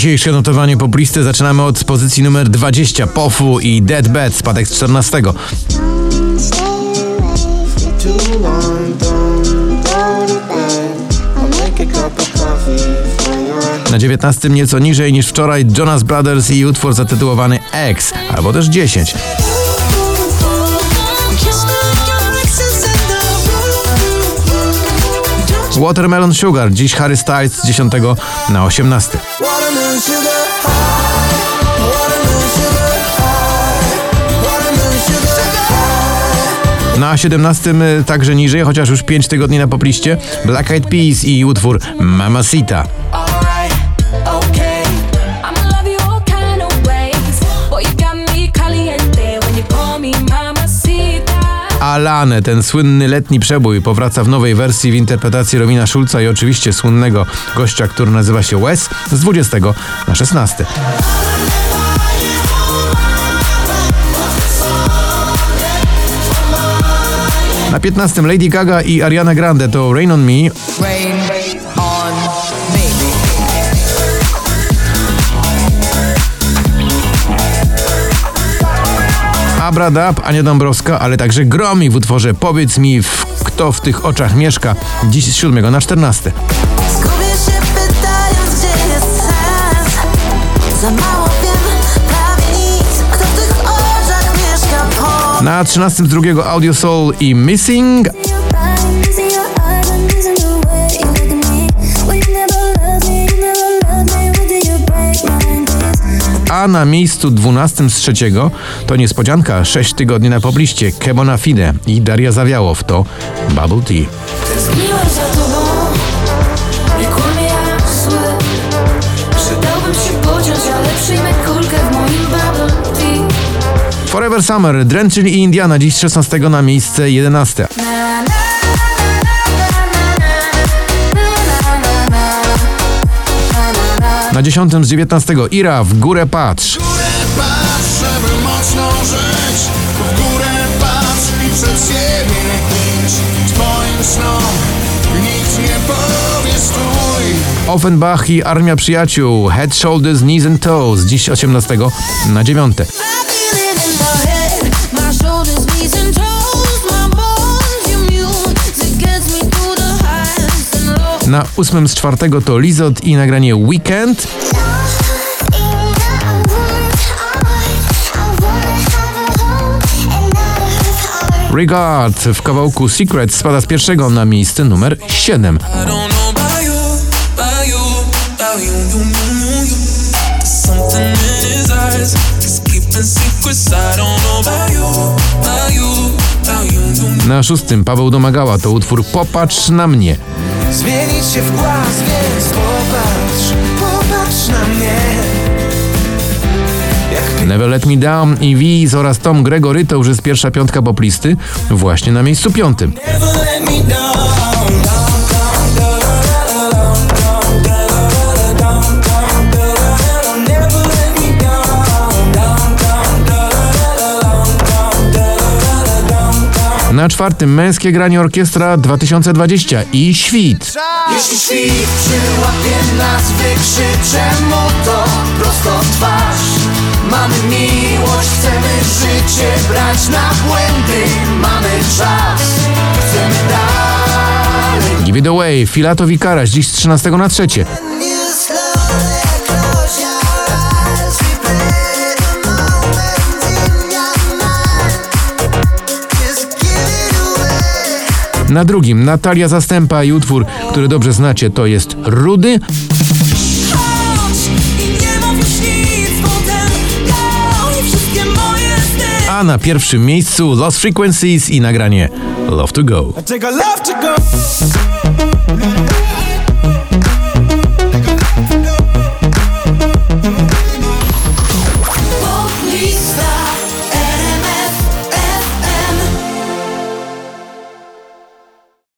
Dzisiejsze notowanie poplisty zaczynamy od pozycji numer 20 Pofu i Dead Bad, spadek z 14. Too long, don't go to bed. I'll make a cup of coffee for your Na 19 nieco niżej niż wczoraj Jonas Brothers i utwór zatytułowany X, albo też 10. Watermelon Sugar, dziś Harry Styles z 10 na 18. watermelon sugar high. Watermelon sugar high. Watermelon sugar high. Na 17 y, także niżej, chociaż już 5 tygodni na popliście Black Eyed Peas i utwór Mamacita. Alane, ten słynny letni przebój, powraca w nowej wersji w interpretacji Romina Schulza i oczywiście słynnego gościa, który nazywa się Wes z 20 na 16. Na 15 Lady Gaga i Ariana Grande to Rain on Me, Rain Abra Dab, Ania Dąbrowska, ale także Gromi w utworze Powiedz mi, w, kto w tych oczach mieszka, dziś z 7 na 14. Zgubię się pytając, gdzie jest sens. Za mało wiem, prawie nic. Kto w tych oczach mieszka? Po Na 13 z drugiego Audio Soul i Missing, a na miejscu 12 z trzeciego to niespodzianka. 6 tygodni na pobliście. Kebona Fide i Daria Zawiałow to Bubble Tea. Forever Summer, Drenchill i Indiana dziś z 16 na miejsce 11. Na 10 z 19 Ira w górę patrz. Patrz, żeby mocno żyć. W górę patrz i przed siebie idź Twoim snom nikt nie powie stój. Offenbach i Armia Przyjaciół, Head, Shoulders, Knees and Toes. Dziś 18 na 9. Na 8 z 4 to Lizot i nagranie Weekend. Regard w kawałku Secret spada z pierwszego na miejsce numer 7. I don't know about you, about you, about you, you, you, you, you. There's something in his eyes, he's keeping secrets. I don't know about you, about you, about you, you, you. Na szóstym Paweł Domagała to utwór Popatrz na mnie. Zmienić się w głaz, więc popatrz, popatrz na mnie. Never Let Me Down i Wiz oraz Tom Gregory to już jest pierwsza piątka poplisty właśnie na miejscu piątym. Na czwartym męskie granie orkiestra 2020 i świt. Jeśli świt przyłapie nas, wykrzyczę mu to prosto w twarz. Mamy miłość, chcemy życie brać na błędy, mamy czas, chcemy dalej. Give it away, Filatowi Karaś dziś z 13 na 3. Na drugim Natalia Zastępa i utwór, który dobrze znacie, to jest Rudy. A na pierwszym miejscu Lost Frequencies i nagranie Love to Go. Take a love to go.